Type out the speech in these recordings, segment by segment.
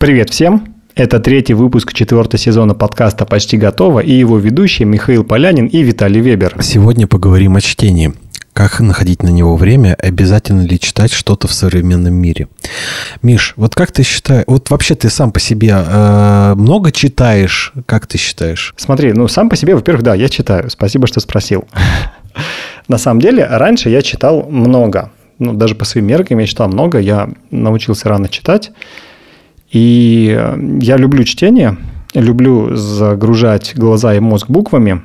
Привет всем! Это третий выпуск четвертого сезона подкаста «Почти готово» и его ведущие Михаил Полянин и Виталий Вебер. Сегодня поговорим о чтении. Как находить на него время? Обязательно ли читать что-то в современном мире? Миш, вот как ты считаешь, вот вообще ты сам по себе э, много читаешь? Как ты считаешь? Смотри, ну сам по себе, во-первых, да, я читаю. Спасибо, что спросил. На самом деле, раньше я читал много. Ну, даже по своим меркам я читал много. Я научился рано читать. И я люблю чтение, люблю загружать глаза и мозг буквами.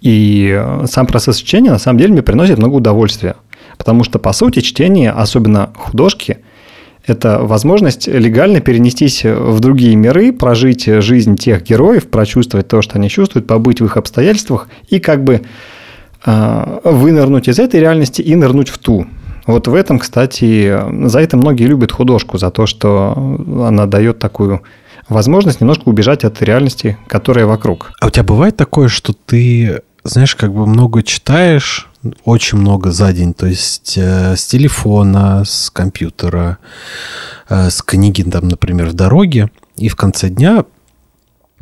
И сам процесс чтения на самом деле мне приносит много удовольствия. Потому что, по сути, чтение, особенно художки, это возможность легально перенестись в другие миры, прожить жизнь тех героев, прочувствовать то, что они чувствуют, побыть в их обстоятельствах и как бы э, вынырнуть из этой реальности и нырнуть в ту. Вот в этом, кстати, за это многие любят художку, за то, что она дает такую возможность немножко убежать от реальности, которая вокруг. А у тебя бывает такое, что ты, знаешь, как бы много читаешь, очень много за день, то есть э, с телефона, с компьютера, э, с книги, там, например, в дороге, и в конце дня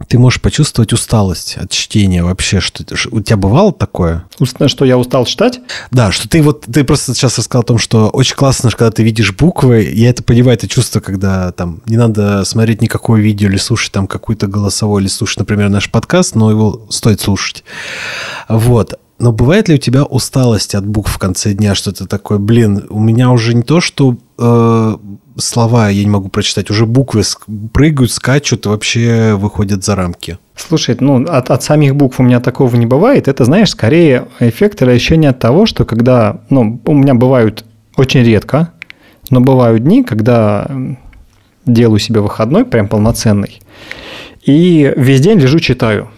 ты можешь почувствовать усталость от чтения вообще. Что, у тебя бывало такое? Что я устал читать? Да, что ты вот, ты просто сейчас рассказал о том, что очень классно, когда ты видишь буквы, я это понимаю, это чувство, когда там не надо смотреть никакое видео или слушать там какой-то голосовой, или слушать, например, наш подкаст, но его стоит слушать. Вот. Но бывает ли у тебя усталость от букв в конце дня, что то такое, блин, у меня уже не то, что э, слова я не могу прочитать, уже буквы прыгают, скачут вообще выходят за рамки. Слушай, ну от, от самих букв у меня такого не бывает. Это, знаешь, скорее эффект или ощущение от того, что когда, ну, у меня бывают очень редко, но бывают дни, когда делаю себе выходной, прям полноценный, и весь день лежу, читаю.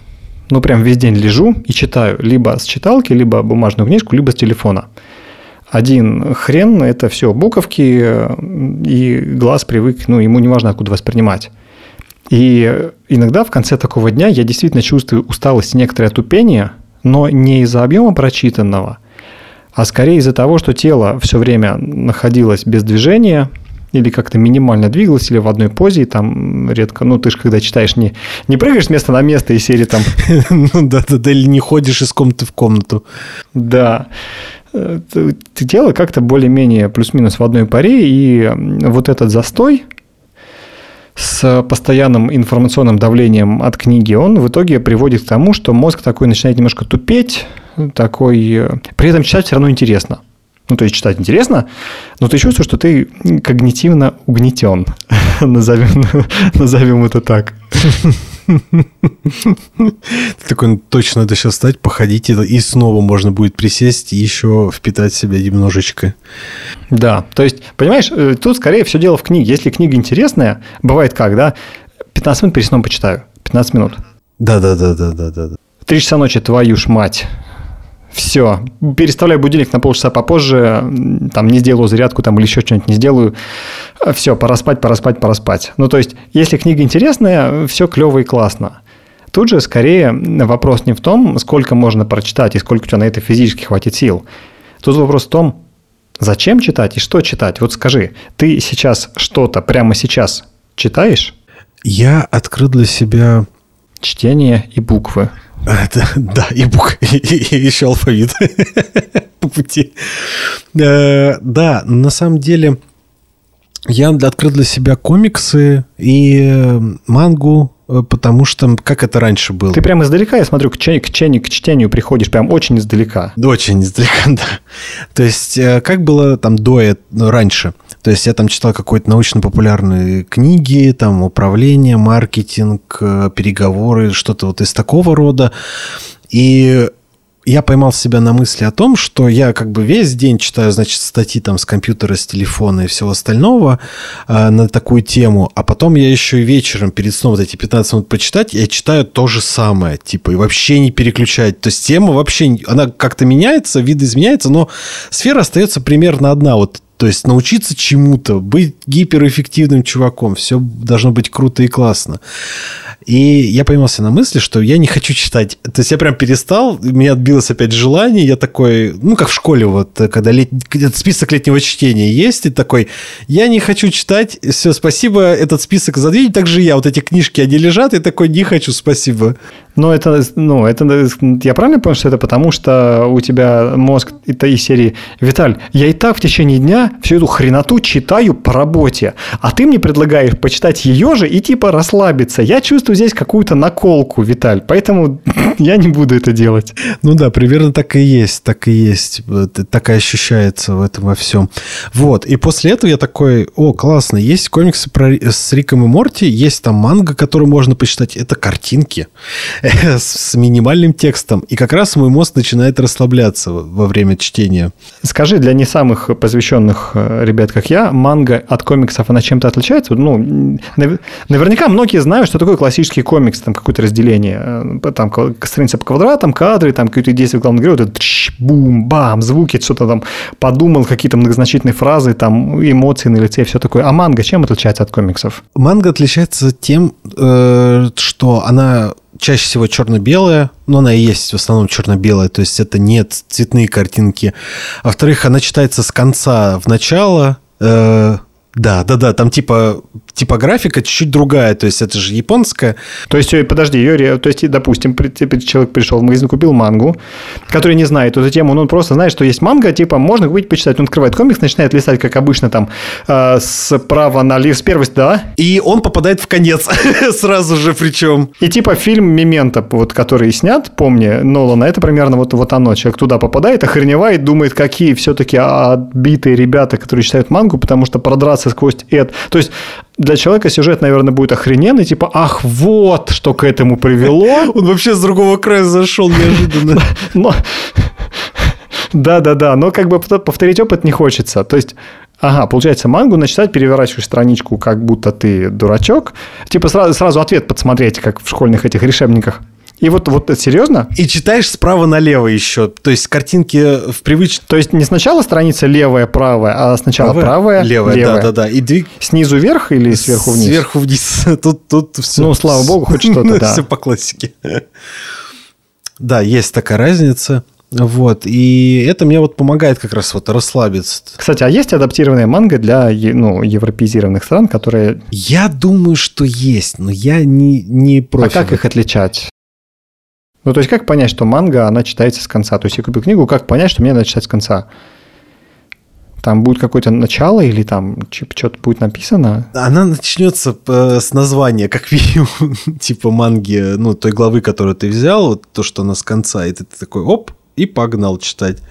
Ну, прям весь день лежу и читаю. Либо с читалки, либо бумажную книжку, либо с телефона один хрен, это все буковки, и глаз привык, ну, ему не важно, откуда воспринимать. И иногда в конце такого дня я действительно чувствую усталость и некоторое тупение, но не из-за объема прочитанного, а скорее из-за того, что тело все время находилось без движения, или как-то минимально двигалось, или в одной позе, и там редко, ну, ты же когда читаешь, не, не прыгаешь с места на место и серии там... Ну, да-да-да, или не ходишь из комнаты в комнату. Да тело как-то более-менее плюс-минус в одной паре, и вот этот застой с постоянным информационным давлением от книги, он в итоге приводит к тому, что мозг такой начинает немножко тупеть, такой... При этом читать все равно интересно. Ну, то есть читать интересно, но ты чувствуешь, что ты когнитивно угнетен. назовем, назовем это так. Такой, «Ну, точно надо сейчас встать, походить, и снова можно будет присесть и еще впитать себя немножечко. Да, то есть, понимаешь, э, тут скорее все дело в книге. Если книга интересная, бывает как, да, 15 минут перед сном почитаю, 15 минут. Да-да-да-да-да-да. Три часа ночи, твою ж мать все, переставляю будильник на полчаса попозже, там не сделаю зарядку там, или еще что-нибудь не сделаю, все, пора спать, пора спать, пора спать. Ну, то есть, если книга интересная, все клево и классно. Тут же скорее вопрос не в том, сколько можно прочитать и сколько у тебя на это физически хватит сил. Тут вопрос в том, зачем читать и что читать. Вот скажи, ты сейчас что-то прямо сейчас читаешь? Я открыл для себя... Чтение и буквы. Да, и бук, и, еще алфавит по пути. Э, да, на самом деле я открыл для себя комиксы и э, мангу, э, потому что как это раньше было. Ты прям издалека, я смотрю, к чтению, к чтению, к чтению приходишь прям очень издалека. Очень издалека, да. То есть, как было там до, ну, раньше – то есть я там читал какие-то научно-популярные книги, там управление, маркетинг, э, переговоры, что-то вот из такого рода. И я поймал себя на мысли о том, что я как бы весь день читаю, значит, статьи там с компьютера, с телефона и всего остального э, на такую тему, а потом я еще и вечером перед сном вот эти 15 минут почитать, я читаю то же самое, типа, и вообще не переключать. То есть тема вообще, она как-то меняется, вид изменяется, но сфера остается примерно одна. Вот То есть научиться чему-то, быть гиперэффективным чуваком, все должно быть круто и классно. И я поймался на мысли, что я не хочу читать. То есть я прям перестал, меня отбилось опять желание, я такой, ну как в школе вот, когда лет... список летнего чтения есть, и такой, я не хочу читать, все, спасибо, этот список задвинь, так же я, вот эти книжки, они лежат, и такой, не хочу, спасибо. Ну, это, ну, это, я правильно понял, что это потому, что у тебя мозг это из серии «Виталь, я и так в течение дня всю эту хреноту читаю по работе, а ты мне предлагаешь почитать ее же и типа расслабиться. Я чувствую здесь какую-то наколку, Виталь, поэтому я не буду это делать». Ну да, примерно так и есть, так и есть. Так и ощущается в этом во всем. Вот, и после этого я такой, о, классно, есть комиксы про, с Риком и Морти, есть там манга, который можно почитать, это картинки с минимальным текстом. И как раз мой мозг начинает расслабляться во время чтения. Скажи, для не самых посвященных э, ребят, как я, манга от комиксов, она чем-то отличается? Ну, наверняка многие знают, что такое классический комикс, там какое-то разделение, э, там страница по квадратам, кадры, там какие-то действия главного героя, вот бум, бам, звуки, что-то там подумал, какие-то многозначительные фразы, там эмоции на лице, все такое. А манга чем отличается от комиксов? Манга отличается тем, э, что она чаще всего черно-белая, но она и есть в основном черно-белая, то есть это не цветные картинки. А во-вторых, она читается с конца в начало, э, да, да, да, там типа типографика чуть-чуть другая, то есть это же японская. То есть, подожди, ее, то есть, допустим, человек пришел в магазин, купил мангу, который не знает эту тему, он просто знает, что есть манга, типа, можно купить, почитать. Он открывает комикс, начинает листать, как обычно, там, э, справа налево, с первой, да? И он попадает в конец сразу же причем. И типа фильм «Мементо», вот, который снят, помни, Нолана, это примерно вот, вот оно. Человек туда попадает, охреневает, думает, какие все-таки отбитые ребята, которые читают мангу, потому что продраться сквозь это. То есть для человека сюжет, наверное, будет охрененный, типа, ах, вот, что к этому привело. Он вообще с другого края зашел неожиданно. Но... Да-да-да, но как бы повторить опыт не хочется. То есть, Ага, получается, мангу начитать, переворачиваешь страничку, как будто ты дурачок. Типа сразу, сразу ответ подсмотреть, как в школьных этих решебниках. И вот, вот это серьезно? И читаешь справа налево еще. То есть картинки в привычном... То есть не сначала страница левая, правая, а сначала правая, правая левая. левая. Да, да, да. И двиг... Снизу вверх или сверху вниз? Сверху вниз. Тут, тут все... Ну, слава богу, хоть что-то, да. Все по классике. Да, есть такая разница. Вот, и это мне вот помогает как раз вот расслабиться. Кстати, а есть адаптированная манга для ну, европеизированных стран, которые... Я думаю, что есть, но я не, не против. А как их отличать? Ну, то есть, как понять, что манга, она читается с конца? То есть, я купил книгу, как понять, что мне надо читать с конца? Там будет какое-то начало или там что-то будет написано? Она начнется э, с названия, как минимум, типа манги, ну, той главы, которую ты взял, вот то, что она с конца, и ты такой, оп, и погнал читать.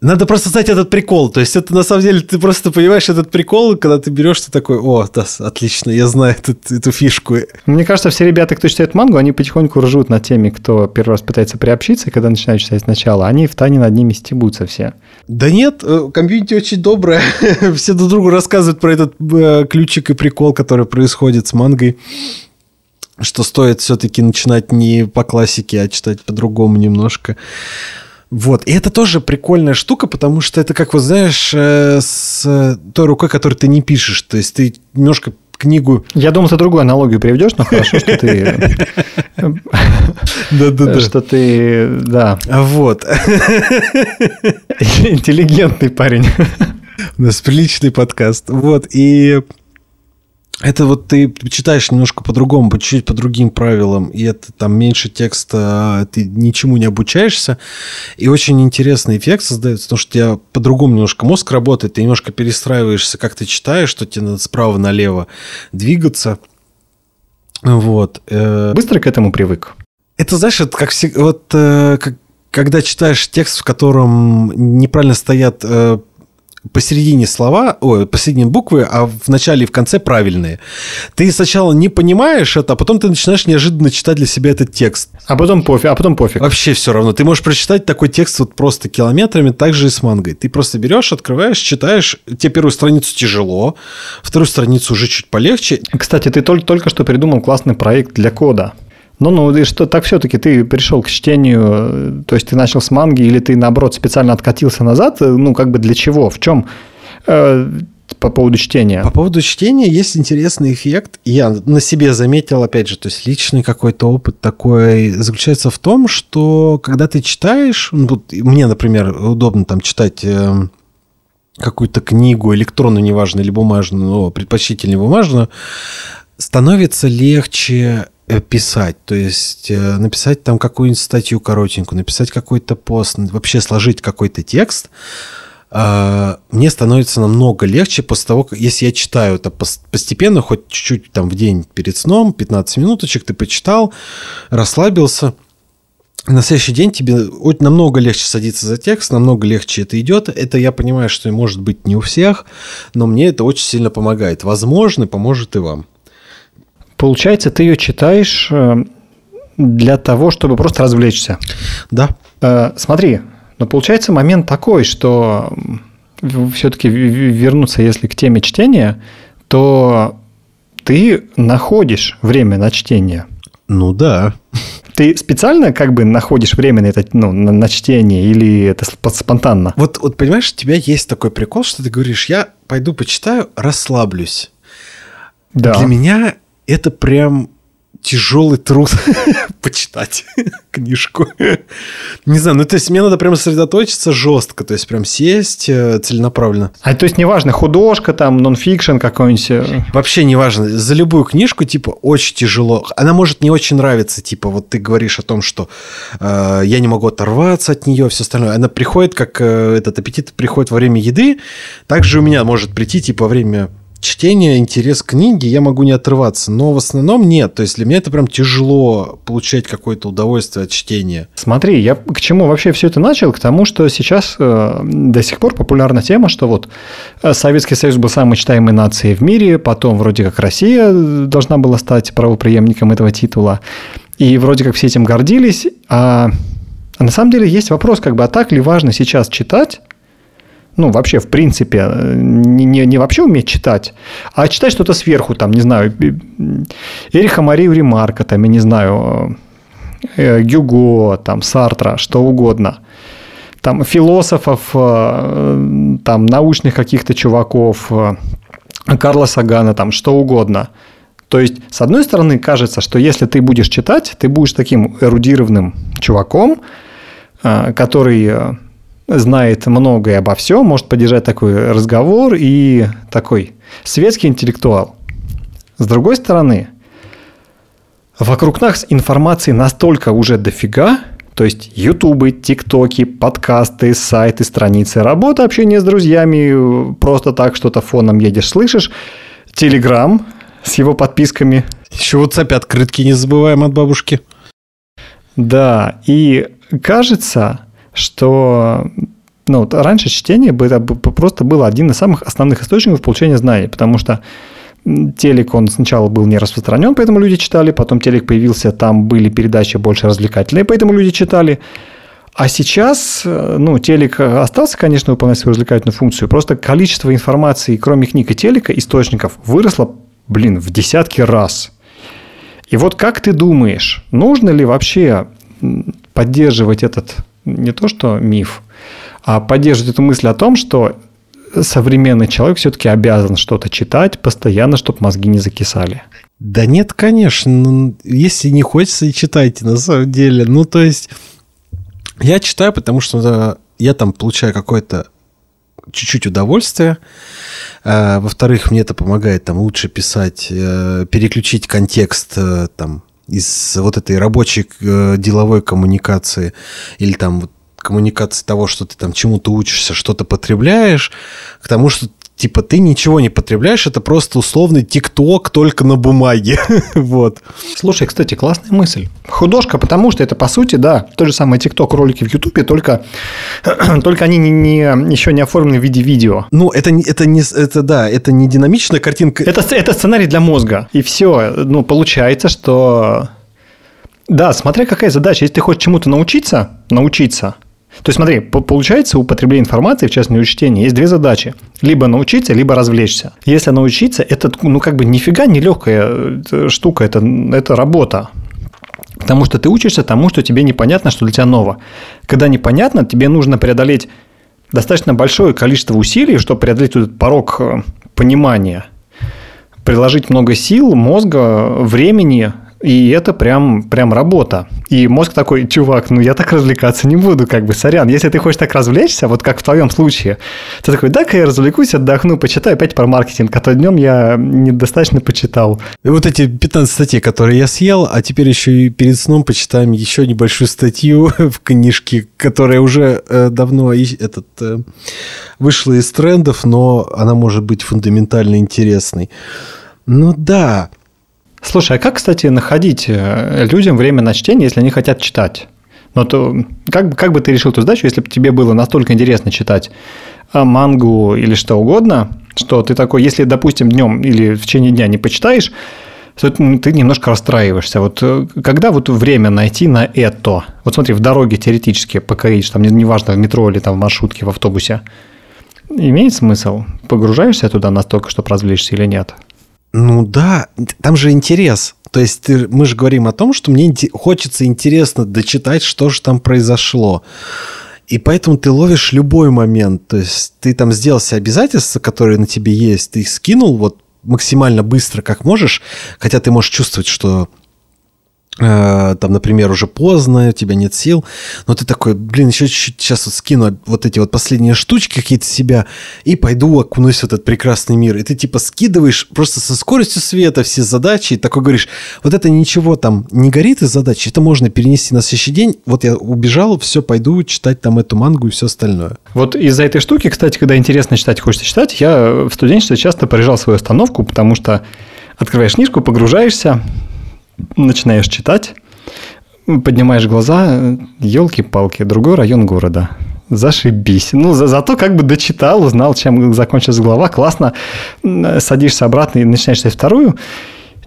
Надо просто знать этот прикол. То есть, это на самом деле ты просто понимаешь этот прикол, когда ты берешь, ты такой, о, да, отлично, я знаю эту, эту фишку. Мне кажется, все ребята, кто читает мангу, они потихоньку ржут над теми, кто первый раз пытается приобщиться, когда начинают читать сначала, они в тайне над ними стебутся все. Да нет, э, комьюнити очень доброе. все друг другу рассказывают про этот э, ключик и прикол, который происходит с мангой что стоит все-таки начинать не по классике, а читать по-другому немножко. Вот. И это тоже прикольная штука, потому что это, как вот знаешь, э, с той рукой, которой ты не пишешь. То есть ты немножко книгу... Я думал, ты другую аналогию приведешь, но хорошо, что ты... Да-да-да. Что ты... Да. Вот. Интеллигентный парень. У нас приличный подкаст. Вот. И это вот ты читаешь немножко по-другому, чуть-чуть по другим правилам, и это там меньше текста, а ты ничему не обучаешься, и очень интересный эффект создается, потому что у тебя по-другому немножко мозг работает, ты немножко перестраиваешься, как ты читаешь, что тебе надо справа налево двигаться. Вот. Э. Быстро к этому привык? Это, знаешь, это как, вот, э, как когда читаешь текст, в котором неправильно стоят э, посередине слова, ой, посередине буквы, а в начале и в конце правильные. Ты сначала не понимаешь это, а потом ты начинаешь неожиданно читать для себя этот текст. А потом пофиг, а потом пофиг. Вообще все равно. Ты можешь прочитать такой текст вот просто километрами, так же и с мангой. Ты просто берешь, открываешь, читаешь. Тебе первую страницу тяжело, вторую страницу уже чуть полегче. Кстати, ты только, только что придумал классный проект для кода. Ну, ну, и что так все-таки ты пришел к чтению, то есть ты начал с манги, или ты, наоборот, специально откатился назад, ну, как бы для чего, в чем э, по поводу чтения. По поводу чтения есть интересный эффект. Я на себе заметил, опять же, то есть личный какой-то опыт такой заключается в том, что когда ты читаешь, ну, вот мне, например, удобно там читать э, какую-то книгу электронную, неважно, или бумажную, но предпочтительнее бумажную, становится легче писать, то есть э, написать там какую-нибудь статью коротенькую, написать какой-то пост, вообще сложить какой-то текст, а, мне становится намного легче после того, как, если я читаю это постепенно, хоть чуть-чуть там в день перед сном, 15 минуточек ты почитал, расслабился, на следующий день тебе намного легче садиться за текст, намного легче это идет. Это я понимаю, что может быть не у всех, но мне это очень сильно помогает. Возможно, поможет и вам. Получается, ты ее читаешь э, для того, чтобы просто развлечься. Да. Э, смотри, но получается момент такой, что все-таки вернуться, если к теме чтения, то ты находишь время на чтение. Ну да. Ты специально как бы находишь время на, это, ну, на, на чтение или это спонтанно? Вот, вот понимаешь, у тебя есть такой прикол, что ты говоришь, я пойду почитаю, расслаблюсь. Да. Для меня это прям тяжелый труд почитать книжку. Не знаю, ну то есть мне надо прям сосредоточиться жестко, то есть прям сесть э, целенаправленно. А то есть неважно, художка там, нонфикшн какой-нибудь? Э? Вообще неважно. За любую книжку, типа, очень тяжело. Она может не очень нравиться, типа, вот ты говоришь о том, что э, я не могу оторваться от нее, все остальное. Она приходит, как э, этот аппетит приходит во время еды, также у меня может прийти, типа, во время чтение, интерес к книге, я могу не отрываться, но в основном нет. То есть для меня это прям тяжело получать какое-то удовольствие от чтения. Смотри, я к чему вообще все это начал? К тому, что сейчас э, до сих пор популярна тема, что вот э, Советский Союз был самой читаемой нацией в мире, потом вроде как Россия должна была стать правоприемником этого титула, и вроде как все этим гордились, а, а на самом деле есть вопрос, как бы, а так ли важно сейчас читать, ну, вообще, в принципе, не, не, не вообще уметь читать, а читать что-то сверху, там, не знаю, Эриха Марию Ремарка, там, я не знаю, э, Гюго, там, Сартра, что угодно. Там, философов, э, там, научных каких-то чуваков, э, Карла Сагана, там, что угодно. То есть, с одной стороны, кажется, что если ты будешь читать, ты будешь таким эрудированным чуваком, который знает многое обо всем, может поддержать такой разговор и такой светский интеллектуал. С другой стороны, вокруг нас информации настолько уже дофига, то есть ютубы, тиктоки, подкасты, сайты, страницы, работа, общение с друзьями, просто так что-то фоном едешь, слышишь, телеграм с его подписками. Еще вот WhatsApp открытки не забываем от бабушки. Да, и кажется, что ну, вот раньше чтение это просто было один из самых основных источников получения знаний, потому что телек, он сначала был не распространен, поэтому люди читали, потом телек появился, там были передачи больше развлекательные, поэтому люди читали. А сейчас, э, ну, телек остался, конечно, выполнять свою развлекательную функцию, просто количество информации, кроме книг и телека, источников, выросло, блин, в десятки раз. И вот как ты думаешь, нужно ли вообще поддерживать этот не то что миф, а поддерживать эту мысль о том, что современный человек все-таки обязан что-то читать постоянно, чтобы мозги не закисали. Да нет, конечно. Ну, если не хочется, и читайте, на самом деле. Ну, то есть, я читаю, потому что я там получаю какое-то чуть-чуть удовольствие. А, во-вторых, мне это помогает там лучше писать, э, переключить контекст э, там из вот этой рабочей э, деловой коммуникации или там вот коммуникации того, что ты там чему-то учишься, что-то потребляешь, к тому, что типа ты ничего не потребляешь, это просто условный ТикТок только на бумаге. вот. Слушай, кстати, классная мысль. Художка, потому что это, по сути, да, то же самое ТикТок ролики в Ютубе, только, только они не, не, еще не оформлены в виде видео. Ну, это, это не, это, да, это не динамичная картинка. Это, это сценарий для мозга. И все. Ну, получается, что... Да, смотря какая задача. Если ты хочешь чему-то научиться, научиться – то есть, смотри, получается, у потребления информации, в частности, у чтения, есть две задачи. Либо научиться, либо развлечься. Если научиться, это, ну, как бы нифига не легкая э, штука, это, это работа. Потому что ты учишься тому, что тебе непонятно, что для тебя ново. Когда непонятно, тебе нужно преодолеть достаточно большое количество усилий, чтобы преодолеть этот порог э, понимания, приложить много сил, мозга, времени, и это прям, прям работа. И мозг такой, чувак, ну я так развлекаться не буду, как бы, сорян. Если ты хочешь так развлечься, вот как в твоем случае, ты такой, дай-ка я развлекусь, отдохну, почитаю опять про маркетинг, а то днем я недостаточно почитал. И вот эти 15 статей, которые я съел, а теперь еще и перед сном почитаем еще небольшую статью в книжке, которая уже э, давно этот, э, вышла из трендов, но она может быть фундаментально интересной. Ну да, Слушай, а как, кстати, находить э, людям время на чтение, если они хотят читать? Ну, то как, как бы ты решил эту задачу, если бы тебе было настолько интересно читать э, мангу или что угодно, что ты такой, если, допустим, днем или в течение дня не почитаешь, то ты немножко расстраиваешься. Вот э, когда вот время найти на это? Вот смотри, в дороге теоретически покорить, там неважно, в метро или там в маршрутке, в автобусе, имеет смысл? Погружаешься туда настолько, чтобы развлечься или нет? Ну да, там же интерес. То есть ты, мы же говорим о том, что мне хочется интересно дочитать, что же там произошло. И поэтому ты ловишь любой момент. То есть ты там сделал все обязательства, которые на тебе есть, ты их скинул вот максимально быстро, как можешь, хотя ты можешь чувствовать, что там, например, уже поздно, у тебя нет сил, но ты такой, блин, еще чуть-чуть сейчас вот скину вот эти вот последние штучки какие-то себя и пойду окунусь в этот прекрасный мир. И ты типа скидываешь просто со скоростью света все задачи и такой говоришь, вот это ничего там не горит из задач, это можно перенести на следующий день. Вот я убежал, все, пойду читать там эту мангу и все остальное. Вот из-за этой штуки, кстати, когда интересно читать, хочется читать, я в студенчестве часто порежал свою остановку, потому что открываешь книжку, погружаешься, начинаешь читать, поднимаешь глаза, елки-палки, другой район города. Зашибись. Ну, за, зато как бы дочитал, узнал, чем закончилась глава. Классно. Садишься обратно и начинаешь читать вторую.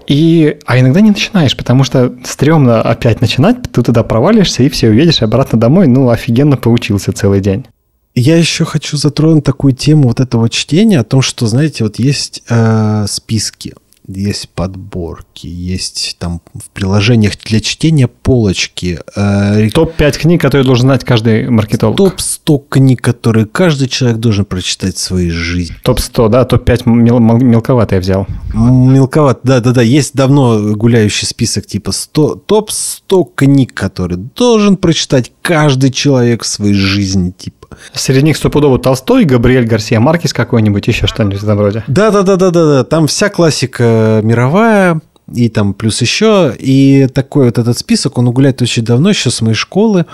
И, а иногда не начинаешь, потому что стрёмно опять начинать, ты туда провалишься и все, уедешь обратно домой, ну, офигенно поучился целый день. Я еще хочу затронуть такую тему вот этого чтения, о том, что, знаете, вот есть э, списки есть подборки, есть там в приложениях для чтения полочки. Э, Топ-5 книг, которые должен знать каждый маркетолог. Топ-100 книг, которые каждый человек должен прочитать в своей жизни. Топ-100, да, топ-5 мел- мелковато я взял. Мелковато, да-да-да. Есть давно гуляющий список типа 100, топ-100 книг, которые должен прочитать каждый человек в своей жизни, типа Среди них стопудово Толстой, Габриэль Гарсия Маркис какой-нибудь, еще что-нибудь в этом роде. Да-да-да-да-да, там вся классика мировая, и там плюс еще, и такой вот этот список, он гуляет очень давно, еще с моей школы.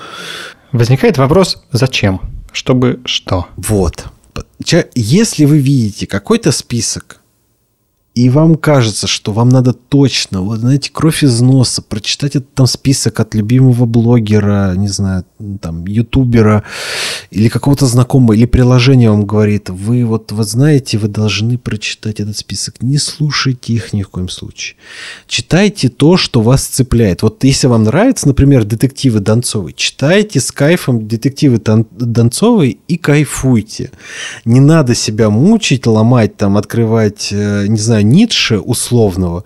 Возникает вопрос, зачем? Чтобы что? Вот. Если вы видите какой-то список, и вам кажется, что вам надо точно, вот знаете, кровь из носа, прочитать этот там список от любимого блогера, не знаю, там, ютубера или какого-то знакомого, или приложение вам говорит, вы вот, вот знаете, вы должны прочитать этот список. Не слушайте их ни в коем случае. Читайте то, что вас цепляет. Вот если вам нравятся, например, детективы Донцовой, читайте с кайфом детективы Донцовой и кайфуйте. Не надо себя мучить, ломать, там, открывать, э, не знаю, Ницше условного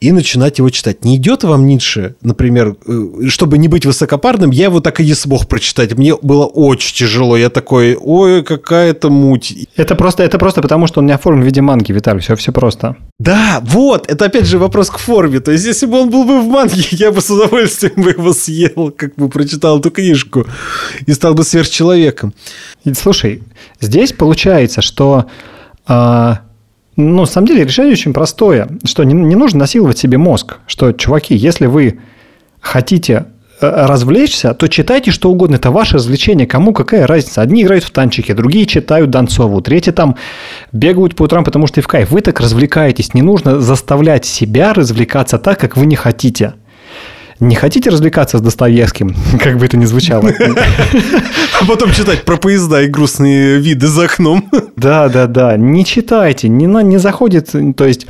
и начинать его читать. Не идет вам Ницше, например, э, чтобы не быть высокопарным, я его так и не смог прочитать. Мне было очень тяжело. Я такой, ой, какая-то муть. Это просто, это просто потому, что он не оформлен в виде манги, Виталий. Все, все просто. Да, вот, это опять же вопрос к форме. То есть, если бы он был бы в манге, я бы с удовольствием бы его съел, как бы прочитал эту книжку и стал бы сверхчеловеком. Слушай, здесь получается, что а, ну, на самом деле решение очень простое, что не, не нужно насиловать себе мозг, что, чуваки, если вы хотите э, развлечься, то читайте что угодно. Это ваше развлечение. Кому какая разница? Одни играют в танчики, другие читают Донцову, третьи там бегают по утрам, потому что и в кайф. Вы так развлекаетесь. Не нужно заставлять себя развлекаться так, как вы не хотите. Не хотите развлекаться с Достоевским, как бы это ни звучало? А потом читать про поезда и грустные виды за окном. Да, да, да. Не читайте, не, не заходит, то есть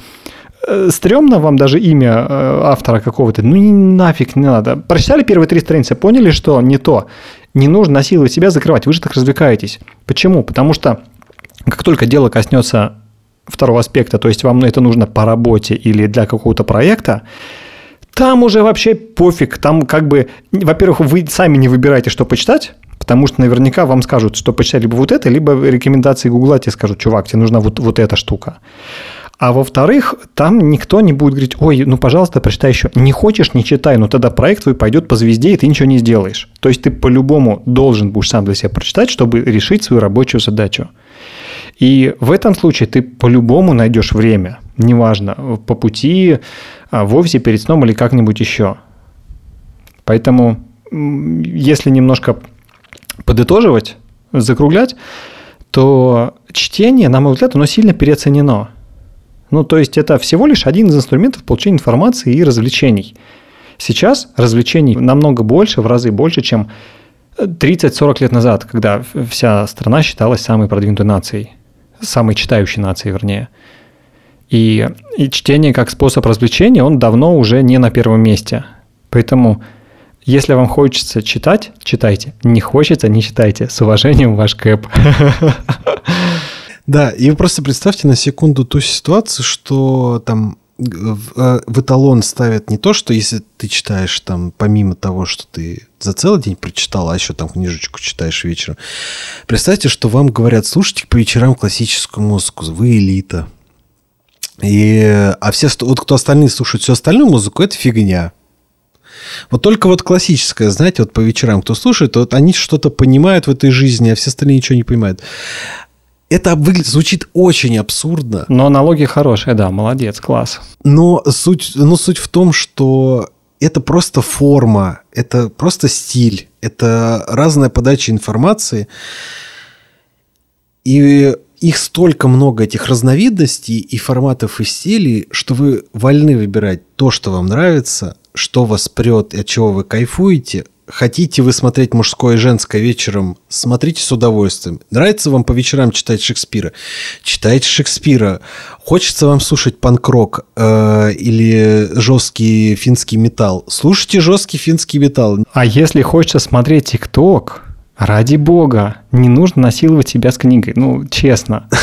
э, стрёмно вам даже имя э, автора какого-то, ну не нафиг не надо. Прочитали первые три страницы, поняли, что не то. Не нужно насиловать себя, закрывать. Вы же так развлекаетесь. Почему? Потому что как только дело коснется второго аспекта, то есть вам это нужно по работе или для какого-то проекта, там уже вообще пофиг. Там как бы, во-первых, вы сами не выбираете, что почитать, Потому что наверняка вам скажут, что почитай либо вот это, либо рекомендации Гугла тебе скажут, чувак, тебе нужна вот, вот эта штука. А во-вторых, там никто не будет говорить, ой, ну, пожалуйста, прочитай еще. Не хочешь, не читай, но тогда проект твой пойдет по звезде, и ты ничего не сделаешь. То есть ты по-любому должен будешь сам для себя прочитать, чтобы решить свою рабочую задачу. И в этом случае ты по-любому найдешь время, неважно, по пути, а, в офисе, перед сном или как-нибудь еще. Поэтому, если немножко подытоживать, закруглять, то чтение, на мой взгляд, оно сильно переоценено. Ну, то есть это всего лишь один из инструментов получения информации и развлечений. Сейчас развлечений намного больше, в разы больше, чем 30-40 лет назад, когда вся страна считалась самой продвинутой нацией, самой читающей нацией, вернее. И, и чтение как способ развлечения, он давно уже не на первом месте. Поэтому, если вам хочется читать, читайте. Не хочется, не читайте. С уважением, ваш Кэп. Да, и вы просто представьте на секунду ту ситуацию, что там в, э, в эталон ставят не то, что если ты читаешь там, помимо того, что ты за целый день прочитал, а еще там книжечку читаешь вечером, представьте, что вам говорят, слушайте по вечерам классическую музыку, вы элита. И, а все, вот кто остальные слушают всю остальную музыку, это фигня. Вот только вот классическая, знаете, вот по вечерам кто слушает, вот они что-то понимают в этой жизни, а все остальные ничего не понимают это выглядит, звучит очень абсурдно. Но аналогия хорошая, да, молодец, класс. Но суть, но суть в том, что это просто форма, это просто стиль, это разная подача информации. И их столько много, этих разновидностей и форматов и стилей, что вы вольны выбирать то, что вам нравится, что вас прет и от чего вы кайфуете, Хотите вы смотреть мужское и женское вечером, смотрите с удовольствием. Нравится вам по вечерам читать Шекспира? Читайте Шекспира. Хочется вам слушать панк-рок э, или жесткий финский металл? Слушайте жесткий финский металл. А если хочется смотреть ТикТок, ради бога, не нужно насиловать себя с книгой. Ну, честно.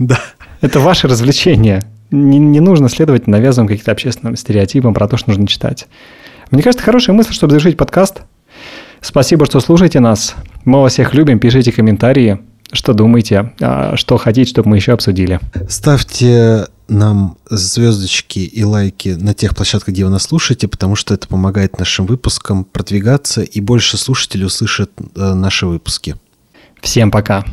Да. Это ваше развлечение. Не, не нужно следовать навязанным каким-то общественным стереотипам про то, что нужно читать. Мне кажется, хорошая мысль, чтобы завершить подкаст – Спасибо, что слушаете нас. Мы вас всех любим. Пишите комментарии, что думаете, а, что хотите, чтобы мы еще обсудили. Ставьте нам звездочки и лайки на тех площадках, где вы нас слушаете, потому что это помогает нашим выпускам продвигаться, и больше слушателей услышат э, наши выпуски. Всем пока.